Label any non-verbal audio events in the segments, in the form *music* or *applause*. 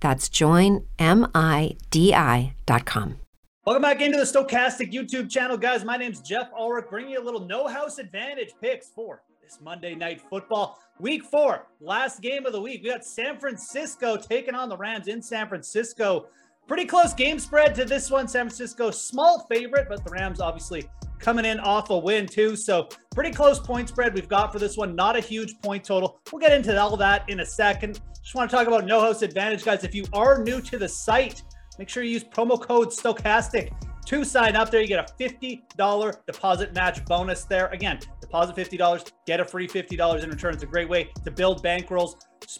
That's joinmidi.com. Welcome back into the Stokastic YouTube channel, guys. My name's Jeff Ulrich, bringing you a little no house advantage picks for this Monday night football. Week four, last game of the week. We got San Francisco taking on the Rams in San Francisco. Pretty close game spread to this one. San Francisco, small favorite, but the Rams obviously coming in off a win too. So pretty close point spread we've got for this one. Not a huge point total. We'll get into all that in a second. Just want to talk about no house advantage, guys. If you are new to the site, Make sure you use promo code Stokastic to sign up there. You get a $50 deposit match bonus there. Again, deposit $50, get a free $50 in return. It's a great way to build bankrolls.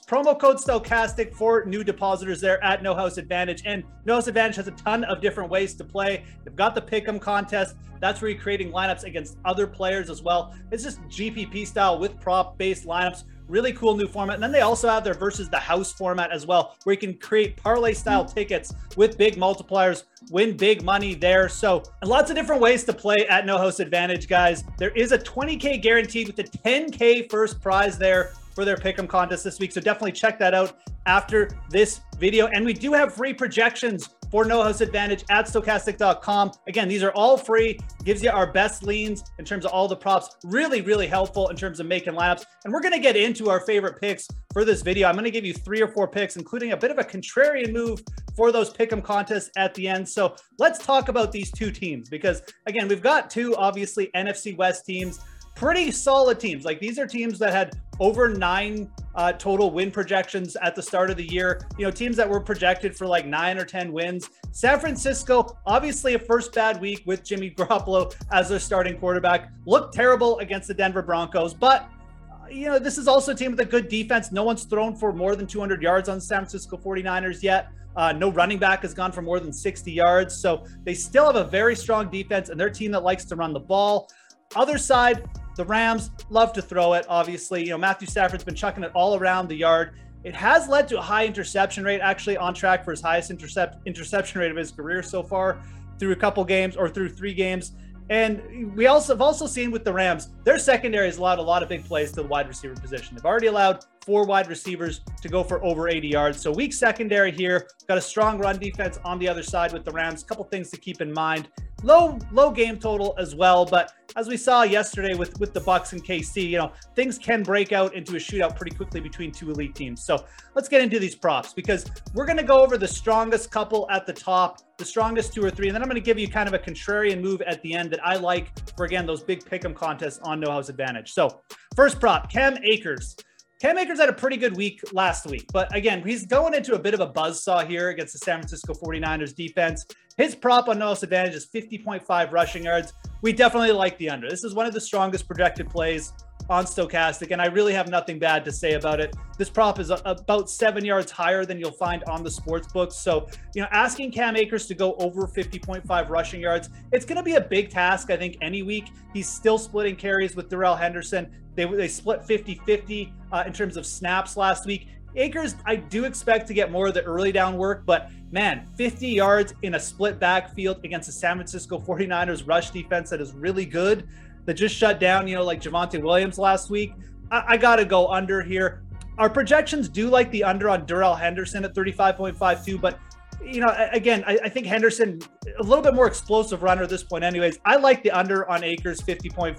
Promo code Stokastic for new depositors there at No House Advantage. And No House Advantage has a ton of different ways to play. They've got the Pick'em contest. That's where you're creating lineups against other players as well. It's just GPP style with prop based lineups Really cool new format. And then they also have their versus the house format as well, where you can create parlay style hmm. tickets with big multipliers, win big money there. So lots of different ways to play at No House Advantage, guys. There is a 20K guaranteed with a 10K first prize there for their pick'em contest this week. So definitely check that out after this video. And we do have free projections for No House Advantage at stokastic.com. Again, these are all free, gives you our best leans in terms of all the props. Really, really helpful in terms of making lineups. And we're going to get into our favorite picks for this video. I'm going to give you three or four picks, including a bit of a contrarian move for those pick'em contests at the end. So let's talk about these two teams because, again, we've got two obviously NFC West teams pretty solid teams. Like these are teams that had over nine uh, total win projections at the start of the year. You know, teams that were projected for like nine or 10 wins. San Francisco, obviously a first bad week with Jimmy *laughs* Garoppolo as their starting quarterback, looked terrible against the Denver Broncos, but uh, you know, this is also a team with a good defense. No one's thrown for more than 200 yards on the San Francisco 49ers yet. Uh, no running back has gone for more than 60 yards. So they still have a very strong defense, and they're a team that likes to run the ball. Other side, the Rams love to throw it, obviously. You know, Matthew Stafford's been chucking it all around the yard. It has led to a high interception rate, actually on track for his highest intercept interception rate of his career so far through a couple games or through three games. And we also have also seen with the Rams, their secondary has allowed a lot of big plays to the wide receiver position. They've already allowed four wide receivers to go for over 80 yards. So weak secondary here. Got a strong run defense on the other side with the Rams. A couple things to keep in mind. Low low game total as well, but as we saw yesterday with with the Bucks and KC, you know things can break out into a shootout pretty quickly between two elite teams. So let's get into these props because we're going to go over the strongest couple at the top, the strongest two or three, and then I'm going to give you kind of a contrarian move at the end that I like for again those big pick'em contests on No House Advantage. So first prop, Cam Akers. Cam Akers had a pretty good week last week, but again, he's going into a bit of a buzz saw here against the San Francisco 49ers defense. His prop on no advantage is 50.5 rushing yards. We definitely like the under. This is one of the strongest projected plays on Stokastic, and I really have nothing bad to say about it. This prop is about seven yards higher than you'll find on the sports books. So, you know, asking Cam Akers to go over 50.5 rushing yards, it's going to be a big task, I think, any week. He's still splitting carries with Darrell Henderson. They, they split 50 50 uh, in terms of snaps last week. Akers, I do expect to get more of the early down work, but man, 50 yards in a split backfield against the San Francisco 49ers rush defense that is really good that just shut down, you know, like Javonte Williams last week. I, I got to go under here. Our projections do like the under on Darrell Henderson at 35.52, but you know, again, I, I, think Henderson a little bit more explosive runner at this point. Anyways, I like the under on Akers 50.5,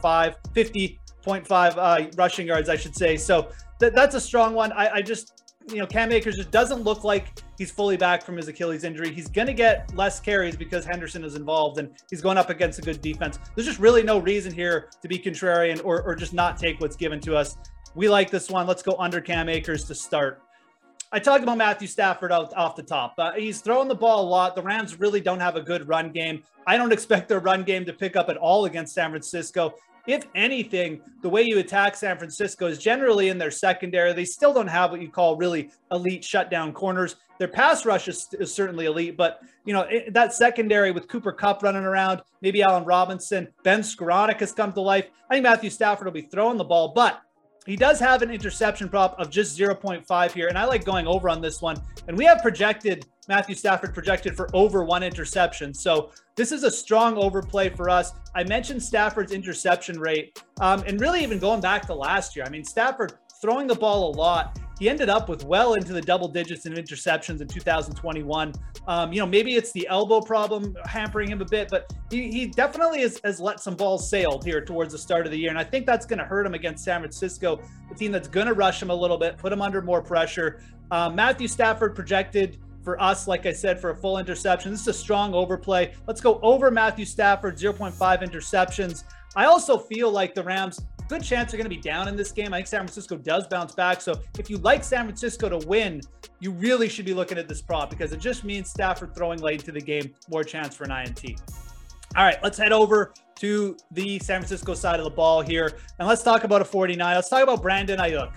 50.5 uh, rushing yards, I should say. So th- that's a strong one. I, I just you know, Cam Akers just doesn't look like he's fully back from his Achilles injury. He's going to get less carries because Henderson is involved and he's going up against a good defense. There's just really no reason here to be contrarian or, or just not take what's given to us. We like this one. Let's go under Cam Akers to start. I talked about Matthew Stafford out, off the top. Uh, he's throwing the ball a lot. The Rams really don't have a good run game. I don't *laughs* expect their run game to pick up at all against San Francisco if anything, the way you attack San Francisco is generally in their secondary. They still don't have what you call really elite shutdown corners. Their pass rush is, is certainly elite, but you know it, that secondary with Cooper Kupp running around, maybe Allen Robinson, Ben Skowronek has come to life. I think Matthew Stafford will be throwing the ball, but he does have an interception prop of just 0.5 here, and I like going over on this one. And we have projected Matthew Stafford projected for over one interception. So this is a strong overplay for us. I mentioned Stafford's interception rate, um, and really even going back to last year. I mean, Stafford throwing the ball a lot. He ended up with well into the double digits in interceptions in 2021. Um, you know, maybe it's the elbow problem hampering him a bit, but he, he definitely has, has let some balls sail here towards the start of the year. And I think that's going to hurt him against San Francisco, the team that's going to rush him a little bit, put him under more pressure. Uh, Matthew Stafford projected for us, like I said, for a full interception. This is a strong overplay. Let's go over Matthew Stafford, 0.5 interceptions. I also feel like the Rams good chance they're going to be down in this game. I think San Francisco does bounce back. So if you like San Francisco to win, you really should be looking at this prop because it just means Stafford throwing late into the game, more chance for an INT. All right, let's head over to the San Francisco side of the ball here. And let's talk about a 49. Let's talk about Brandon Aiyuk.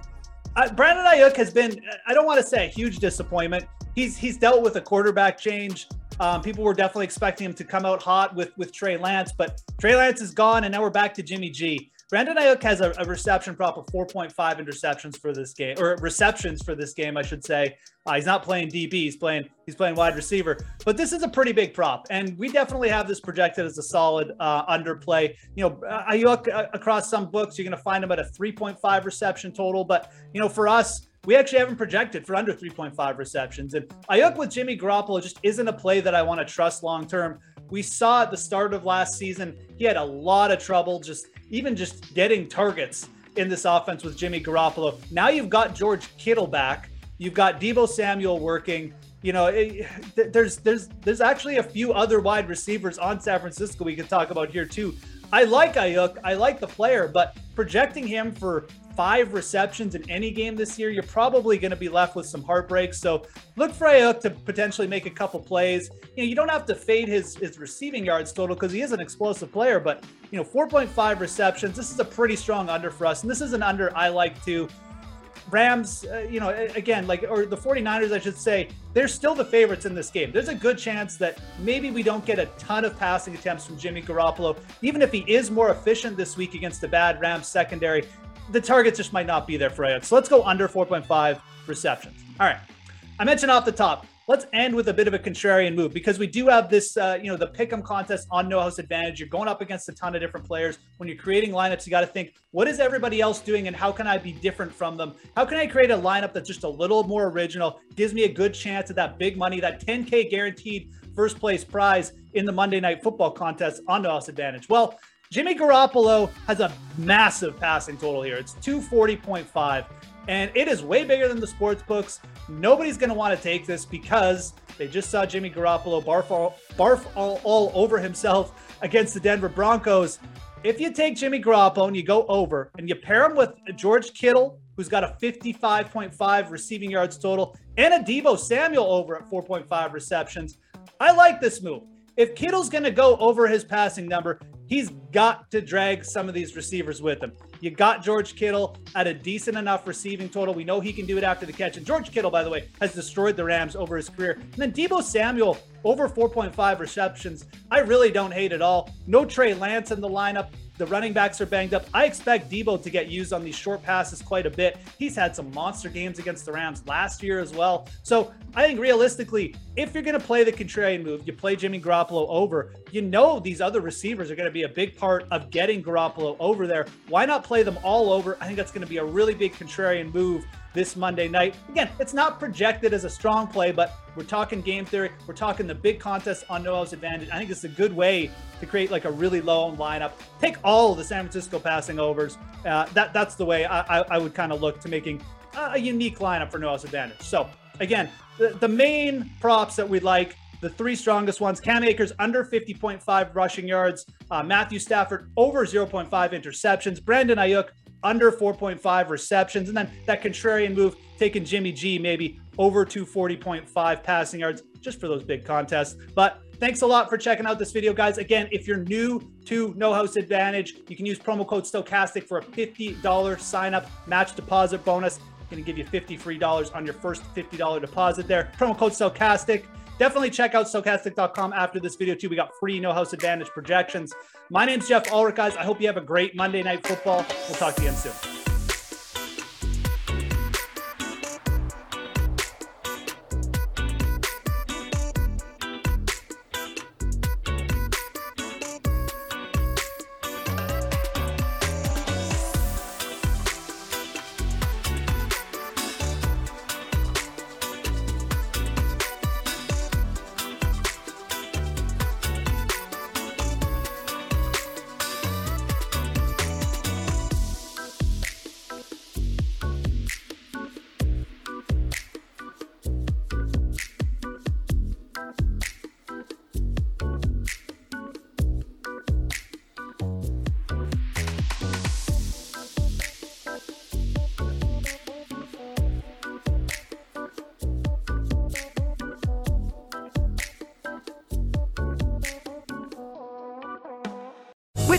Uh, Brandon Aiyuk has been, I don't want to say a huge disappointment. He's he's dealt with a quarterback change. Um, people were definitely expecting him to come out hot with with Trey Lance, but Trey Lance is gone, and now we're back to Jimmy G. Brandon Aiyuk has a, a, reception prop of 4.5 interceptions for this game, or receptions for this game, I should say. Uh, he's not playing DB; he's playing he's playing wide receiver. But this is a pretty big prop, and we definitely have this projected as a solid uh, underplay. You know, Aiyuk uh, across some books, you're going to find him at a 3.5 reception total, but you know, for us. We actually haven't projected for under 3.5 receptions. And Aiyuk with Jimmy Garoppolo just isn't a play that I want to trust long term. We saw at the start of last season, he had a lot of trouble just even just getting targets in this offense with Jimmy Garoppolo. Now you've got George Kittle back. You've got Deebo Samuel working. You know, it, there's there's there's actually a few other wide receivers on San Francisco we could talk about here too. I like Aiyuk. I like the player, but projecting him for five receptions in any game this year, you're probably going to be left with some heartbreaks. So look for Aiyuk to potentially make a couple plays. You know, you don't have to fade his his receiving yards total because he is an explosive player, but you know, 4.5 receptions. This is a pretty strong under for us, and this is an under I like to. Rams, uh, you know, again, like, or the 49ers, I should say, they're still the favorites in this game. There's a good chance that maybe we don't get a ton of passing attempts from Jimmy Garoppolo. Even if he is more efficient this week against the bad Rams secondary, the targets just might not be there for Aiyuk. So let's go under 4.5 receptions. All right. I mentioned off the top, let's end with a bit of a contrarian move because we do have this, uh, you know, the pick'em contest on No House Advantage. You're going up against a ton of different players. When you're creating lineups, you got to think, what is everybody else doing and how can I be different from them? How can I create a lineup that's just a little more original, gives me a good chance at that big money, that 10K guaranteed first place prize in the Monday Night Football contest on No House Advantage? Well, Jimmy Garoppolo has a massive passing total here. It's 240.5, and it is way bigger than the sports books. Nobody's going to want to take this because they just saw Jimmy Garoppolo barf all, barf all, all over himself against the Denver Broncos. If you take Jimmy Garoppolo and you go over and you pair him with George Kittle, who's got a 55.5 receiving yards total, and a Deebo Samuel over at 4.5 receptions, I like this move if Kittle's going to go over his passing number, he's got to drag some of these receivers with him. You got George Kittle at a decent enough receiving total. We know he can do it after the catch. And George Kittle, by the way, has destroyed the Rams over his career. And then Deebo Samuel, over 4.5 receptions. I really don't hate it all. No Trey Lance in the lineup. The running backs are banged up. I expect Deebo to get used on these short passes quite a bit. He's had some monster games against the Rams last year as well. So I think realistically, if you're going to play the contrarian move, you play Jimmy Garoppolo over, you know these other receivers are going to be a big part of getting Garoppolo over there. Why not play them all over? I think that's going to be a really big contrarian move this Monday night. Again, it's not projected as a strong play, but we're talking game theory. We're talking the big contest on No House advantage. I think it's a good way to create like a really low lineup. Take all the San Francisco passing overs. Uh, that that's the way I, I, I would kind of look to making a unique lineup for No House advantage. So again, the, the main props that we like the three strongest ones Cam Akers under 50.5 rushing yards, uh, Matthew Stafford over 0.5 interceptions, Brandon Aiyuk under 4.5 receptions, and then that contrarian move taking Jimmy G maybe over 240.5 passing yards just for those big contests. But thanks a lot for checking out this video, guys. Again, if you're new to No House Advantage, you can use promo code STOKASTIC for a $50 sign up match deposit bonus. Going to give you 50 free dollars on your first $50 deposit there. Promo code Stokastic. Definitely check out stokastic.com after this video too. We got free No House Advantage projections. My name's Jeff Ulrich, guys. I hope you have a great Monday night football. We'll talk to you again soon.